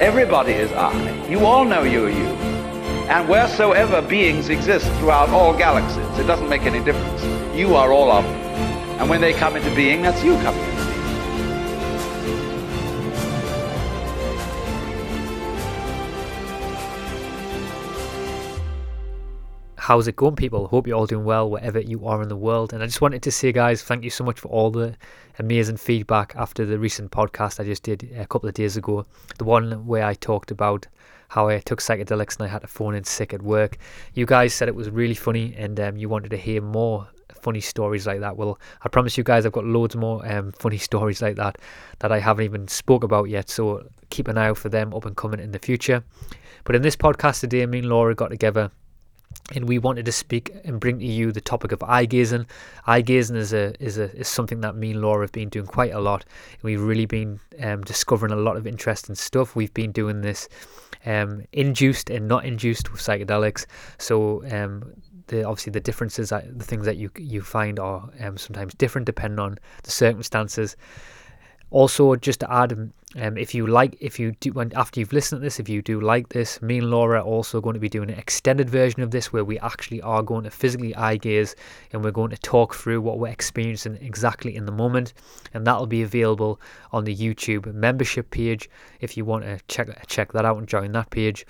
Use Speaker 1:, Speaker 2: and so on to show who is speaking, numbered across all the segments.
Speaker 1: Everybody is I. You all know you're you. And wheresoever beings exist throughout all galaxies, it doesn't make any difference. You are all of them. And when they come into being, that's you coming
Speaker 2: How's it going, people? Hope you're all doing well wherever you are in the world. And I just wanted to say, guys, thank you so much for all the amazing feedback after the recent podcast I just did a couple of days ago. The one where I talked about how I took psychedelics and I had to phone in sick at work. You guys said it was really funny and um, you wanted to hear more funny stories like that. Well, I promise you guys, I've got loads more um, funny stories like that that I haven't even spoke about yet. So keep an eye out for them up and coming in the future. But in this podcast today, me and Laura got together and we wanted to speak and bring to you the topic of eye gazing. Eye gazing is a is a is something that me and Laura have been doing quite a lot. We've really been um, discovering a lot of interesting stuff. We've been doing this um, induced and not induced with psychedelics. So um, the obviously the differences, the things that you you find are um, sometimes different depending on the circumstances. Also, just to add, um, if you like, if you do, when after you've listened to this, if you do like this, me and Laura are also going to be doing an extended version of this where we actually are going to physically eye gaze and we're going to talk through what we're experiencing exactly in the moment, and that'll be available on the YouTube membership page if you want to check check that out and join that page.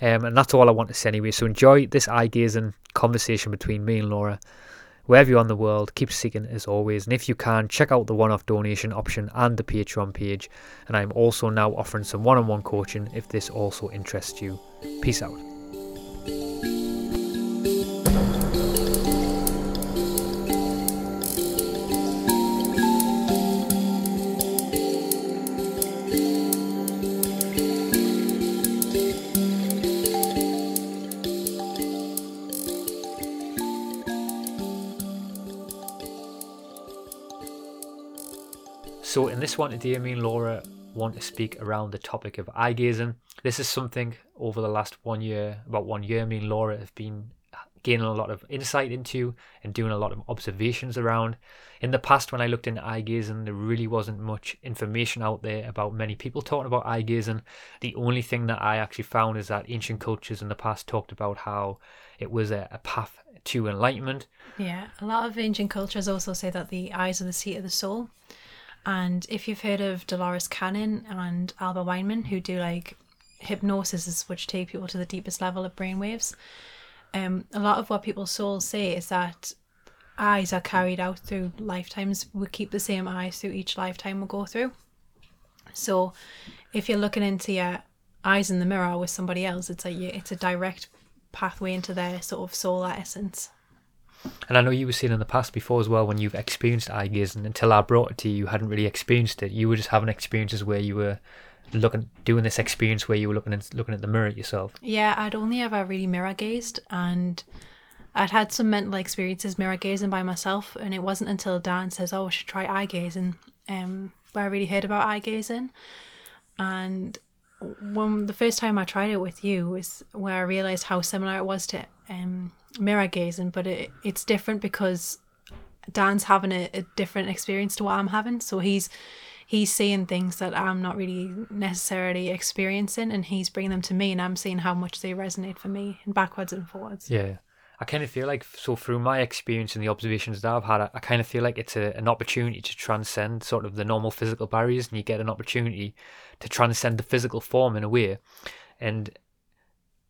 Speaker 2: Um, and that's all I want to say anyway. So enjoy this eye gazing conversation between me and Laura wherever you are in the world, keep seeking as always. And if you can, check out the one off donation option and the Patreon page. And I'm also now offering some one on one coaching if this also interests you. Peace out. So in this one today, me and Laura want to speak around the topic of eye gazing. This is something over the last one year, about one year, me and Laura have been gaining a lot of insight into and doing a lot of observations around. In the past, when I looked into eye gazing, there really wasn't much information out there about many people talking about eye gazing. The only thing that I actually found is that ancient cultures in the past talked about how it was a, a path to enlightenment.
Speaker 3: Yeah, a lot of ancient cultures also say that the eyes are the seat of the soul. And if you've heard of Dolores Cannon and Alba Weinman, who do like hypnosis, which take people to the deepest level of brainwaves, um, a lot of what people's souls say is that eyes are carried out through lifetimes. We keep the same eyes through each lifetime we go through. So, if you're looking into your eyes in the mirror with somebody else, it's a it's a direct pathway into their sort of soul essence.
Speaker 2: And I know you were saying in the past before as well when you've experienced eye gazing until I brought it to you, you hadn't really experienced it. You were just having experiences where you were looking doing this experience where you were looking at looking at the mirror at yourself.
Speaker 3: Yeah, I'd only ever really mirror gazed and I'd had some mental experiences mirror gazing by myself and it wasn't until Dan says, Oh, I should try eye gazing, um, where I really heard about eye gazing. And when the first time I tried it with you was where I realised how similar it was to um mirror gazing, but it, it's different because Dan's having a, a different experience to what I'm having. So he's he's seeing things that I'm not really necessarily experiencing, and he's bringing them to me, and I'm seeing how much they resonate for me, and backwards and forwards.
Speaker 2: Yeah. I kind of feel like so through my experience and the observations that I've had, I, I kind of feel like it's a, an opportunity to transcend sort of the normal physical barriers, and you get an opportunity to transcend the physical form in a way, and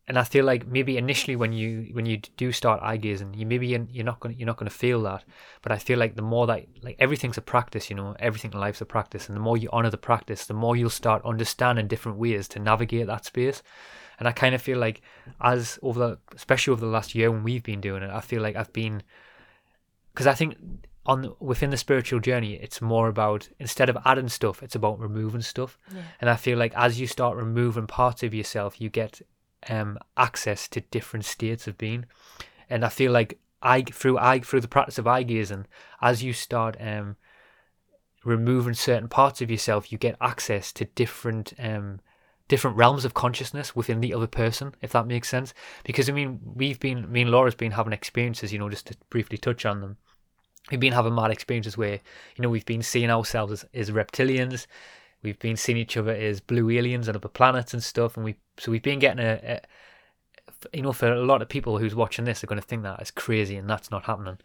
Speaker 2: and I feel like maybe initially when you when you do start eye gazing, you maybe you're, not gonna you're not gonna feel that, but I feel like the more that like everything's a practice, you know, everything in life's a practice, and the more you honor the practice, the more you'll start understanding different ways to navigate that space. And I kind of feel like as over the especially over the last year when we've been doing it, I feel like I've been because I think on within the spiritual journey, it's more about instead of adding stuff, it's about removing stuff.
Speaker 3: Yeah.
Speaker 2: And I feel like as you start removing parts of yourself, you get um, access to different states of being. And I feel like I through I through the practice of eye gazing, as you start um, removing certain parts of yourself, you get access to different um, different realms of consciousness within the other person, if that makes sense. Because I mean, we've been me and Laura's been having experiences, you know, just to briefly touch on them we've been having mad experiences where you know we've been seeing ourselves as, as reptilians we've been seeing each other as blue aliens and other planets and stuff and we so we've been getting a, a you know for a lot of people who's watching this are going to think that is crazy and that's not happening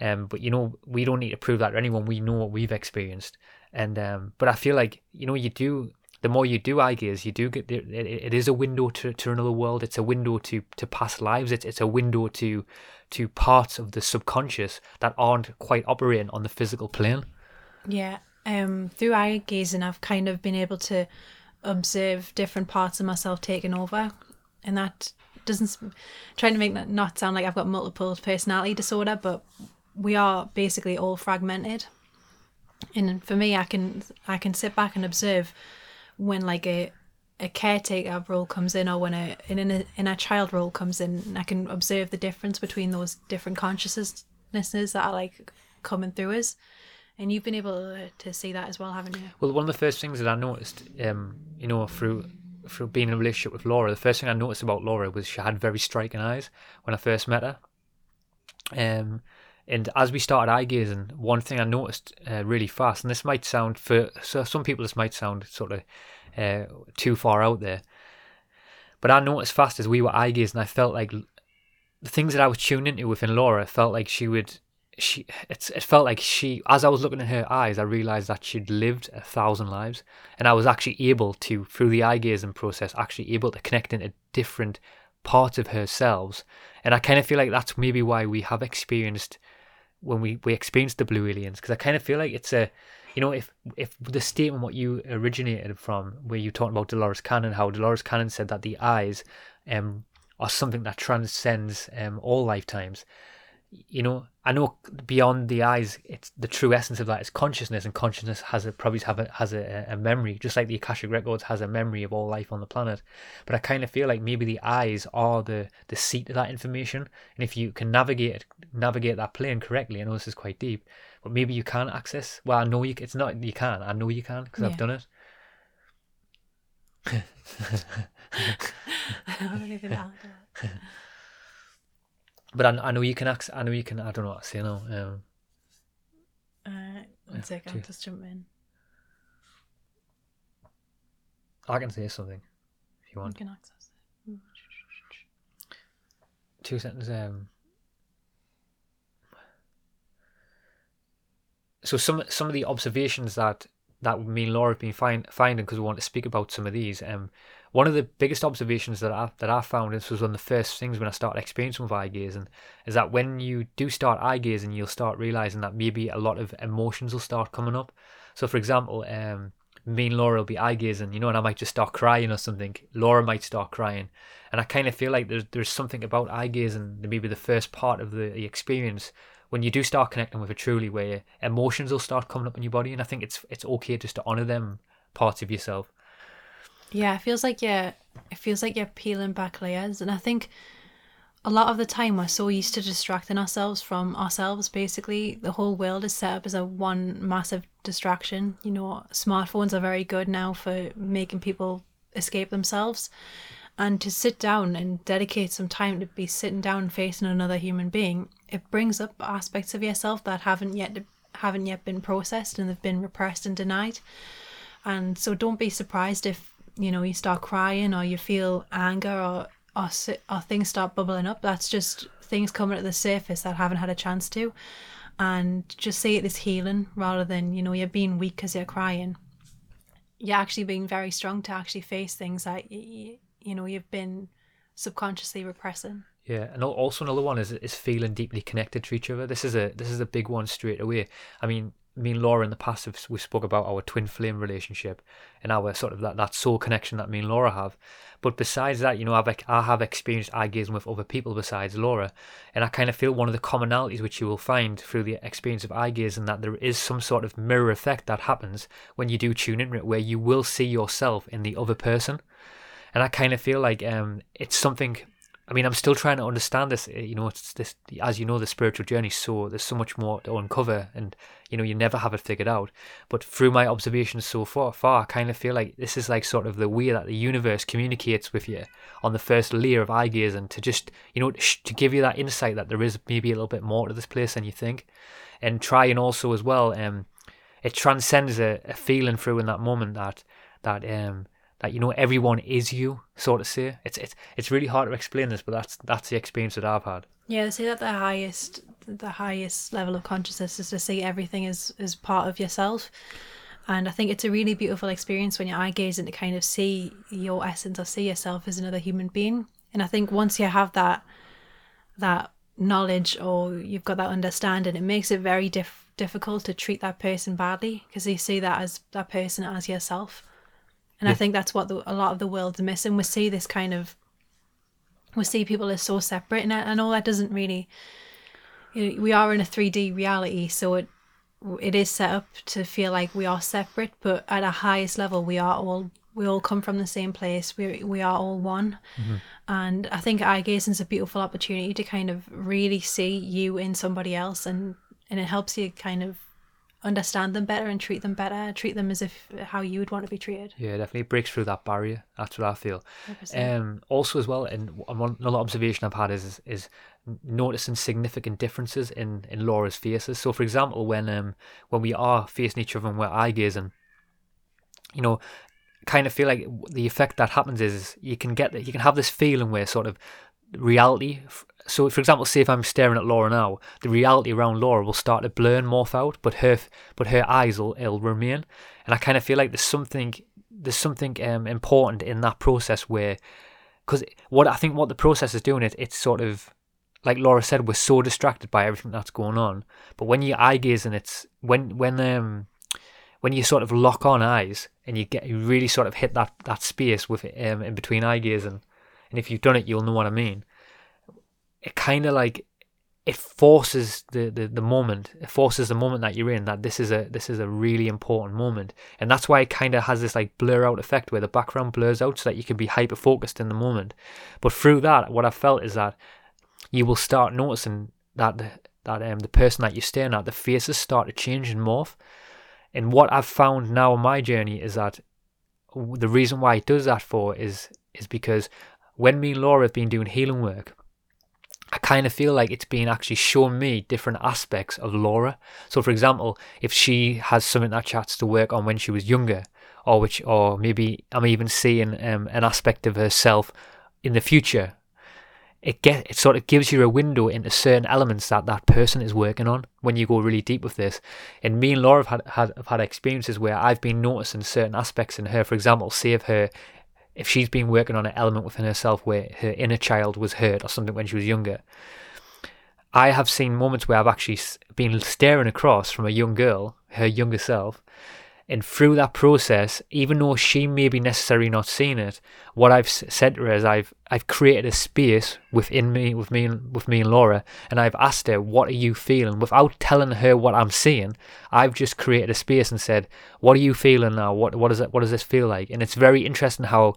Speaker 2: um but you know we don't need to prove that to anyone we know what we've experienced and um but i feel like you know you do the more you do gaze, you do get it, it is a window to, to another world. It's a window to, to past lives. It's it's a window to to parts of the subconscious that aren't quite operating on the physical plane.
Speaker 3: Yeah. Um, through eye gazing, I've kind of been able to observe different parts of myself taking over, and that doesn't trying to make that not sound like I've got multiple personality disorder, but we are basically all fragmented. And for me, I can I can sit back and observe when like a a caretaker role comes in or when a an inner, inner child role comes in. I can observe the difference between those different consciousnesses that are like coming through us and you've been able to see that as well haven't you
Speaker 2: Well, one of the first things that I noticed, um, you know, through through being in a relationship with Laura, the first thing I noticed about Laura was she had very striking eyes when I first met her. Um, and as we started eye gazing, one thing I noticed uh, really fast, and this might sound for so some people this might sound sort of uh, too far out there, but I noticed fast as we were eye gazing, I felt like the things that I was tuned into within Laura felt like she would she it's it felt like she as I was looking in her eyes I realized that she'd lived a thousand lives. And I was actually able to through the eye gazing process actually able to connect into different parts of herself. And I kind of feel like that's maybe why we have experienced when we we experienced the blue aliens. Because I kind of feel like it's a you know if if the statement what you originated from where you talked about Dolores Cannon how Dolores Cannon said that the eyes um are something that transcends um all lifetimes you know, I know beyond the eyes, it's the true essence of that is consciousness, and consciousness has a probably have a, has a, a memory, just like the Akashic records has a memory of all life on the planet. But I kind of feel like maybe the eyes are the the seat of that information, and if you can navigate navigate that plane correctly, I know this is quite deep, but maybe you can access. Well, I know you. It's not you can. I know you can because I've done it.
Speaker 3: I don't even know.
Speaker 2: But I, I know you can access. I know you can. I don't know what to say now. Um,
Speaker 3: Uh, one sec, I'll just jump in.
Speaker 2: I can say something if you want.
Speaker 3: You
Speaker 2: want.
Speaker 3: can access it.
Speaker 2: two sentences. Um, so some some of the observations that that me and Laura have been find, finding because we want to speak about some of these. Um, one of the biggest observations that I that I found this was one of the first things when I started experiencing with eye gazing is that when you do start eye gazing, you'll start realizing that maybe a lot of emotions will start coming up. So, for example, um, me and Laura will be eye gazing, you know, and I might just start crying or something. Laura might start crying, and I kind of feel like there's there's something about eye gazing, maybe the first part of the, the experience when you do start connecting with it truly, where emotions will start coming up in your body, and I think it's it's okay just to honor them parts of yourself.
Speaker 3: Yeah, it feels like you're it feels like you're peeling back layers and I think a lot of the time we're so used to distracting ourselves from ourselves basically. The whole world is set up as a one massive distraction. You know, smartphones are very good now for making people escape themselves. And to sit down and dedicate some time to be sitting down facing another human being, it brings up aspects of yourself that haven't yet haven't yet been processed and they've been repressed and denied. And so don't be surprised if, you know, you start crying or you feel anger or, or, or things start bubbling up. That's just things coming to the surface that haven't had a chance to. And just see it as healing rather than, you know, you're being weak because you're crying. You're actually being very strong to actually face things that, you, you know, you've been subconsciously repressing.
Speaker 2: Yeah, and also another one is is feeling deeply connected to each other. This is a this is a big one straight away. I mean, me and Laura in the past have, we spoke about our twin flame relationship and our sort of that, that soul connection that me and Laura have. But besides that, you know, I've I have experienced gazing with other people besides Laura, and I kind of feel one of the commonalities which you will find through the experience of gazing that there is some sort of mirror effect that happens when you do tune in, where you will see yourself in the other person, and I kind of feel like um, it's something I mean, I'm still trying to understand this. Eh, you know, it's this, as you know, the spiritual journey. So there's so much more to uncover, and you know, you never have it figured out. But through my observations so far, far, I kind of feel like this is like sort of the way that the universe communicates with you on the first layer of eye and to just, you know, to give you that insight that there is maybe a little bit more to this place than you think, and try and also as well, um, it transcends a, a feeling through in that moment that that um that you know everyone is you, sort of say. It's it's it's really hard to explain this, but that's that's the experience that I've had.
Speaker 3: Yeah, they say that the highest the highest level of consciousness is to see everything as as part of yourself. And I think it's a really beautiful experience when you're eye gazing to kind of see your essence or see yourself as another human being. And I think once you have that that knowledge or you've got that understanding, it makes it very diff- difficult to treat that person badly because you see that as that person as yourself. And yeah. I think that's what the, a lot of the world's missing. We see this kind of, we see people as so separate, and and all that doesn't really. You know, we are in a three D reality, so it it is set up to feel like we are separate, but at a highest level, we are all we all come from the same place. We we are all one, mm-hmm. and I think eye gazing is a beautiful opportunity to kind of really see you in somebody else, and and it helps you kind of understand them better and treat them better, treat them as if how you would want to be treated.
Speaker 2: Yeah, definitely breaks through that barrier. That's what I feel. Um, also, as well, and one another observation I've had is is noticing significant differences in in Laura's faces. So, for example, when um when we are facing each other and we're eye gazing, you know, kind of feel like the effect that happens is you can get that you can have this feeling where sort of reality so for example say if i'm staring at laura now the reality around laura will start to blur and morph out but her but her eyes will it'll remain. And i kind of feel like there's something there's something um, important in that process where because what i think what the process is doing is it's sort of like laura said we're so distracted by everything that's going on. But when you eye gaze and it's when when um when you sort of lock on eyes and you get you really sort of hit that that space with um in between eye gaze and and if you've done it you'll know what i mean it kind of like it forces the, the the moment it forces the moment that you're in that this is a this is a really important moment. And that's why it kind of has this like blur out effect where the background blurs out so that you can be hyper focused in the moment. But through that what i felt is that you will start noticing that the, that um the person that you're staring at the faces start to change and morph. And what i've found now on my journey is that the reason why it does that for is is because when me and laura have been doing healing work I kind of feel like it's been actually shown me different aspects of Laura. So, for example, if she has something that she has to work on when she was younger, or which, or maybe I'm even seeing um, an aspect of herself in the future. It get it sort of gives you a window into certain elements that that person is working on when you go really deep with this. And me and Laura have had, have had experiences where I've been noticing certain aspects in her. For example, say if her if she's been working on an element within herself where her inner child was hurt or something when she was younger. I have seen moments where I've actually been staring across from a young girl, her younger self, and through that process, even though she may be necessarily not seeing it, what I've said to her is I've I've created a space within me, with me, with me and Laura, and I've asked her, "What are you feeling?" Without telling her what I'm seeing, I've just created a space and said, "What are you feeling now? What what does it? What does this feel like?" And it's very interesting how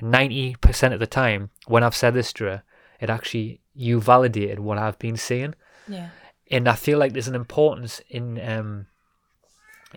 Speaker 2: ninety percent of the time when I've said this to her, it actually you validated what I've been seeing.
Speaker 3: Yeah.
Speaker 2: And I feel like there's an importance in um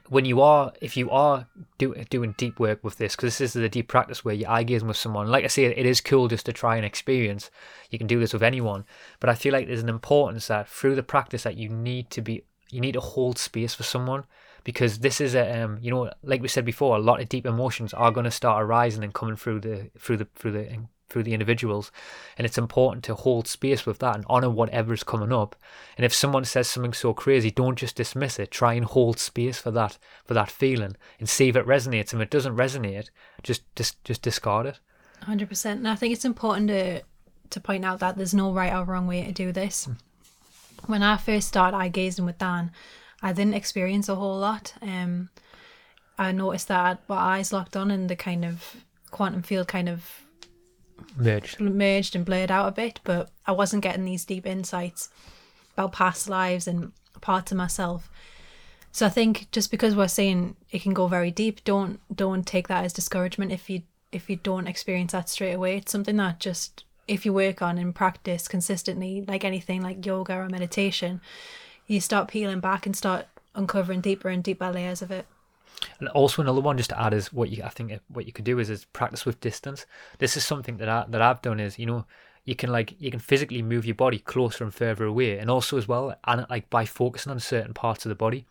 Speaker 2: when you are if you are do, doing deep work with this because this is the deep practice where you're eye with someone like i say it is cool just to try and experience. You can do this with anyone but i feel like there's an importance that through the practice that you need to be you need to hold space for someone because this is a um you know like we said before a lot of deep emotions are going to start arising and coming through the through the through the through the individuals. And it's important to hold space with that and honor whatever's coming up. And if someone says something so crazy, don't just dismiss it. Try and hold space for that for that feeling and see if it resonates. And if it doesn't resonate, just just just discard it.
Speaker 3: Hundred percent. And I think it's important to to point out that there's no right or wrong way to do this. Mm. When I first started eye gazing with Dan, I didn't experience a whole lot. Um, I noticed that my eyes locked on and the kind of quantum field kind of
Speaker 2: Merged.
Speaker 3: merged and blurred out a bit, but I wasn't getting these deep insights about past lives and parts of myself. So I think just because we're saying it can go very deep, don't don't take that as discouragement if you if you don't experience that straight away. It's something that just if you work on and practice consistently, like anything like yoga or meditation, you start peeling back and start uncovering deeper and deeper layers of it.
Speaker 2: And also another one just to add is what you I think what you could do is is practice with distance. This is something that I that I've done is you know you can like you can physically move your body closer and further away, and also as well and like by focusing on certain parts of the body.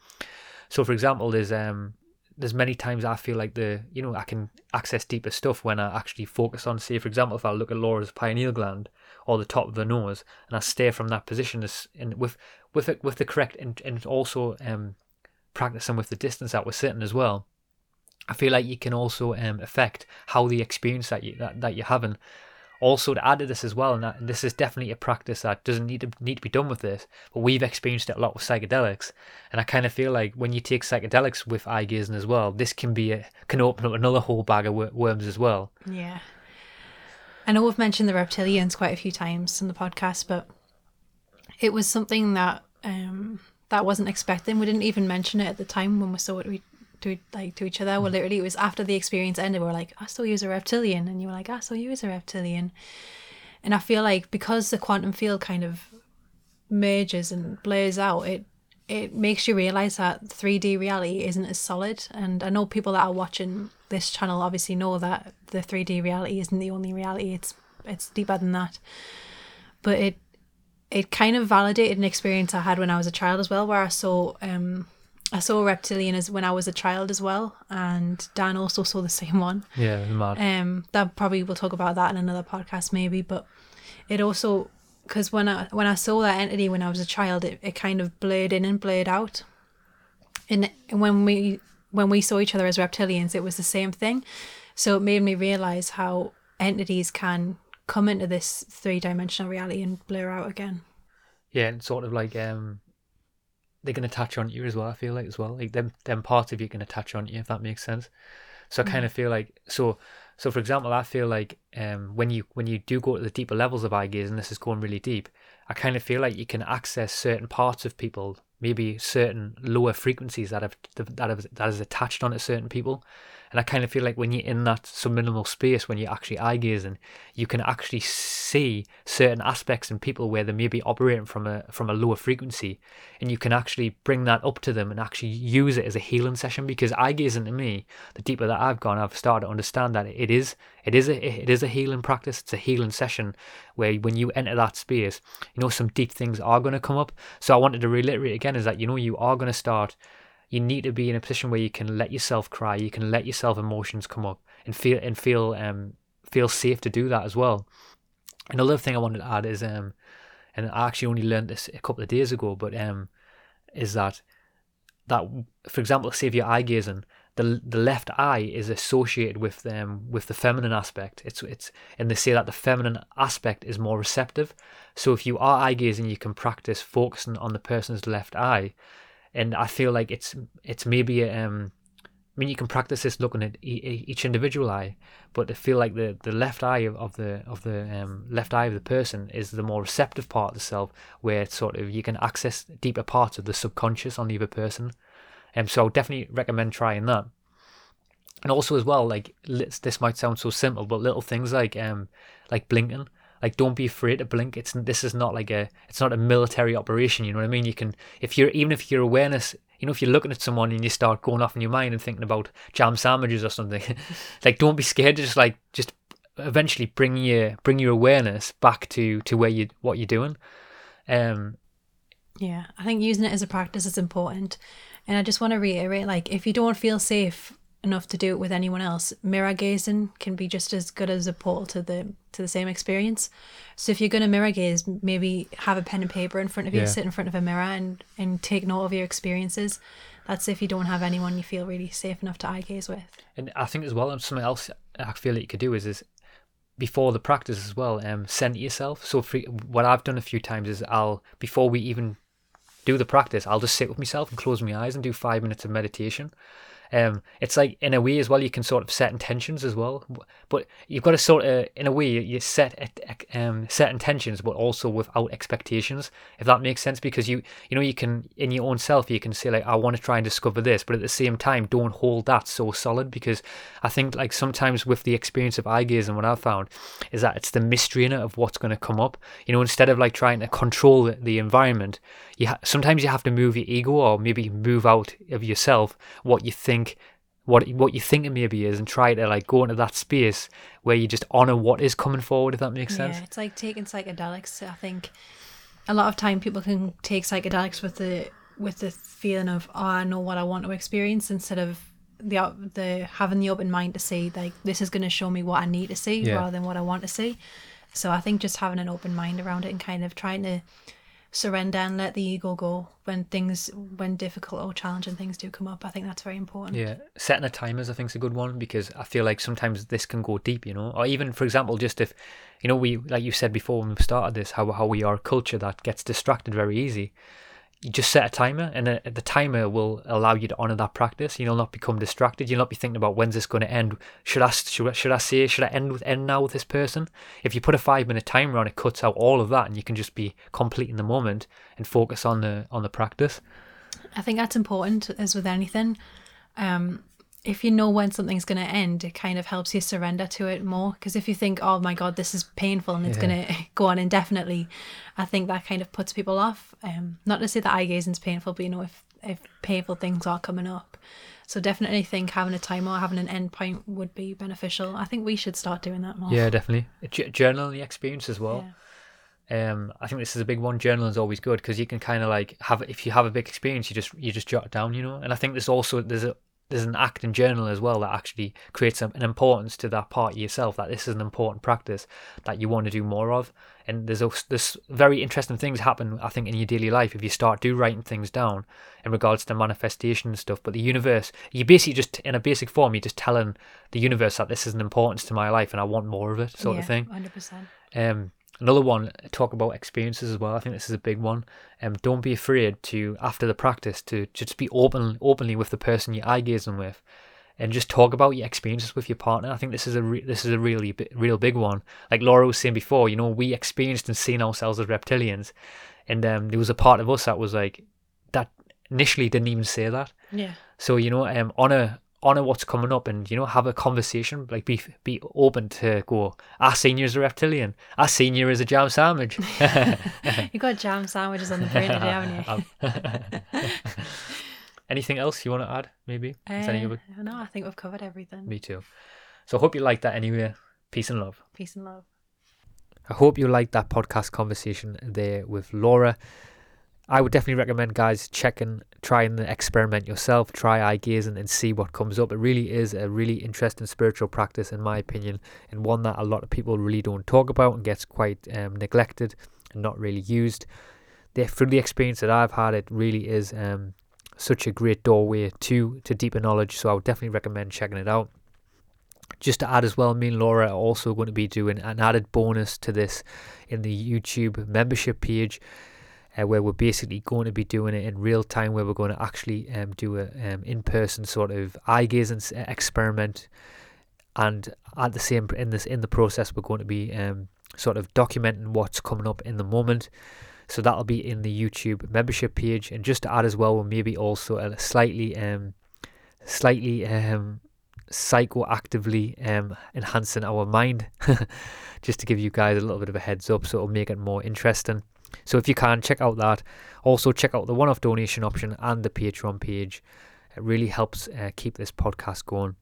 Speaker 2: So for example, there's um there's many times I feel like the you know I can access deeper stuff when I actually focus on say for example if I look at Laura's pineal gland or the top of the nose and I stare from that position and with with it with the correct and, and also um practicing with the distance that we're sitting as well. I feel like you can also um, affect how the experience that you that, that you're having. Also, to add to this as well, and, that, and this is definitely a practice that doesn't need to need to be done with this, but we've experienced it a lot with psychedelics, and I kind of feel like when you take psychedelics with eye gazing as well, this can be a, can open up another whole bag of wor- worms as well.
Speaker 3: Yeah. I know we've mentioned the reptilians quite a few times in the podcast, but it was something that um, that wasn't expecting. We didn't even mention it at the time when we saw it we, to like to each other. Well, mm. literally, it was after the experience ended. We were like, "I saw you as a reptilian," and you were like, "I saw you as a reptilian." And I feel like because the quantum field kind of merges and blurs out, it it makes you realize that 3D reality isn't as solid. And I know people that are watching this channel obviously know that the 3D reality isn't the only reality. It's it's deeper than that. But it it kind of validated an experience I had when I was a child as well, where I saw um I saw a reptilian as when I was a child as well, and Dan also saw the same one.
Speaker 2: Yeah, mad.
Speaker 3: Um, that probably we'll talk about that in another podcast maybe, but it also because when I when I saw that entity when I was a child, it, it kind of blurred in and blurred out, and when we when we saw each other as reptilians, it was the same thing. So it made me realize how entities can come into this three dimensional reality and blur out again.
Speaker 2: Yeah, and sort of like um, they can attach on you as well. I feel like as well, like them them parts of you can attach on you if that makes sense. So I kind of feel like so so for example, I feel like um when you when you do go to the deeper levels of eye gaze, and this is going really deep, I kind of feel like you can access certain parts of people, maybe certain lower frequencies that have that have that is attached on onto certain people. And I kind of feel like when you're in that subliminal space, when you're actually eye gazing, you can actually see certain aspects in people where they may be operating from a from a lower frequency, and you can actually bring that up to them and actually use it as a healing session. Because eye gazing to me, the deeper that I've gone, I've started to understand that it is it is a it is a healing practice. It's a healing session where when you enter that space, you know some deep things are going to come up. So I wanted to reiterate again is that you know you are going to start you need to be in a position where you can let yourself cry, you can let yourself emotions come up and feel and feel um feel safe to do that as well. Another thing I wanted to add is um and I actually only learned this a couple of days ago, but um is that that for example, say if you're eye gazing, the the left eye is associated with um with the feminine aspect. It's it's and they say that the feminine aspect is more receptive. So if you are eye gazing, you can practice focusing on the person's left eye, and I feel like it's it's maybe um I mean you can practice this looking at each individual eye, but I feel like the, the left eye of, of the of the um, left eye of the person is the more receptive part of the self, where sort of you can access deeper parts of the subconscious on the other person. And um, so I would definitely recommend trying that. And also as well, like this might sound so simple, but little things like um like blinking like don't be afraid to blink. It's this is not like a it's not a military operation you know what i mean? You can if you're even if your awareness you know if you're looking at someone and you start going off in your mind and thinking about jam sandwiches or something like don't be scared to just like just eventually bring your bring your awareness back to to where you what you're doing. Um
Speaker 3: yeah i think using it as a practice is important. And i just want to reiterate like if you don't feel safe enough to do it with anyone else, mirror gazing can be just as good as a portal to the to the same experience. So if you're going to mirror gaze, maybe have a pen and paper in front of you,
Speaker 2: Yeah.
Speaker 3: sit in front of a mirror, and and take note of your experiences. That's if you don't have anyone you feel really safe enough to eye gaze with.
Speaker 2: And I think as well, and something else I feel that you could do is is before the practice as well, um, center yourself. So for, what I've done a few times is I'll before we even do the practice, I'll just sit with myself and close my eyes and do five minutes of meditation. Um, it's like in a way as well, you can sort of set intentions as well, but you've got to sort of, in a way, you set um, set intentions, but also without expectations, if that makes sense. Because you, you know, you can in your own self, you can say like, I want to try and discover this, but at the same time, don't hold that so solid. Because I think like sometimes with the experience of eye and what I've found is that it's the mystery in it of what's going to come up. You know, instead of like trying to control the, the environment, you ha- sometimes you have to move your ego or maybe move out of yourself what you think what what you think it maybe is and try to like go into that space where you just honor what is coming forward if that makes sense.
Speaker 3: yeah it's like taking psychedelics. I think a lot of time people can take psychedelics with the with the feeling of oh i know what i want to experience instead of the the having the open mind to see like this is going to show me what i need to see yeah. rather than what i want to see. So i think just having an open mind around it and kind of trying to surrender and let the ego go when things when difficult or challenging things do come up. I think that's very important.
Speaker 2: Yeah setting a timers i think is a good one because i feel like sometimes this can go deep you know? Or even for example just if you know we like you said before when we started this how, how we are a culture that gets distracted very easy you just set a timer and the, the timer will allow you to honor that practice. You'll not become distracted. You'll not be thinking about when's this going to end. Should I, should I should I say should I end with end now with this person? If you put a five minute timer on it cuts out all of that and you can just be complete in the moment and focus on the on the practice.
Speaker 3: I think that's important as with anything. Um if you know when something's going to end, it kind of helps you surrender to it more. Because if you think, oh my God, this is painful and it's yeah. going to go on indefinitely, I think that kind of puts people off. Um, not to say that eye gazing is painful, but you know, if, if painful things are coming up. So definitely think having a timer, having an end point would be beneficial. I think we should start doing that more.
Speaker 2: Yeah, definitely. J- journal the experience as well. Yeah. Um, I think this is a big one. Journaling is always good because you can kind of like have if you have a big experience, you just you just jot it down, you know. And I think there's also there's a there's an act in journal as well that actually creates an importance to that part of yourself that this is an important practice that you want to do more of. And there's this very interesting things happen i think in your daily life if you start do writing things down in regards to manifestation and stuff. But the universe you basically just in a basic form you're just telling the universe that this is an importance to my life and i want more of it sort
Speaker 3: yeah,
Speaker 2: of thing
Speaker 3: 100%
Speaker 2: um Another one, talk about experiences as well. I think this is a big one. Um, don't be afraid to after the practice to just be open openly with the person you're eye gazing with, and just talk about your experiences with your partner. I think this is a re- this is a really bi- real big one. Like Laura was saying before, you know, we experienced and seen ourselves as reptilians, and um, there was a part of us that was like that initially didn't even say that.
Speaker 3: Yeah.
Speaker 2: So you know, um, honor honor what's coming up and you know have a conversation like be be open to go I seen you as a reptilian. I seen you as a jam sandwich.
Speaker 3: You got jam sandwiches on the brain today haven't you?
Speaker 2: Anything else you want to add maybe?
Speaker 3: Uh, no I think we've covered everything.
Speaker 2: Me too. So I hope you liked that anyway. Peace and love.
Speaker 3: Peace and love.
Speaker 2: I hope you liked that podcast conversation there with Laura I would definitely recommend guys checking, trying and experiment yourself, try eye gazing and see what comes up. It really is a really interesting spiritual practice, in my opinion, and one that a lot of people really don't talk about and gets quite um, neglected and not really used. The, through the experience that I've had, it really is um, such a great doorway to to deeper knowledge. So I would definitely recommend checking it out. Just to add as well, me and Laura are also going to be doing an added bonus to this in the YouTube membership page uh, where we're basically going to be doing it in real time, where we're going to actually um, do a um, in-person sort of eye gazing uh, experiment, and at the same in this in the process, we're going to be um, sort of documenting what's coming up in the moment. So that'll be in the YouTube membership page, and just to add as well, we're maybe also a slightly um, slightly um, psychoactively um, enhancing our mind, just to give you guys a little bit of a heads up, so it'll make it more interesting. So if you can, check out that. Also, check out the one off donation option and the Patreon page. It really helps uh, keep this podcast going.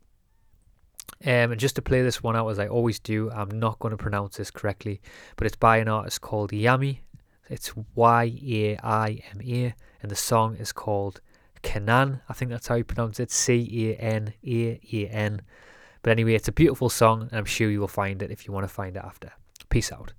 Speaker 2: Um, and just to play this one out as I always do, I'm not going to pronounce this correctly, but it's by an artist called Yami. It's Y A I M A, and the song is called Canaan. I think that's how you pronounce it C A N A A N. But anyway, it's a beautiful song, and I'm sure you will find it if you want to find it after. Peace out.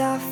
Speaker 4: Yes,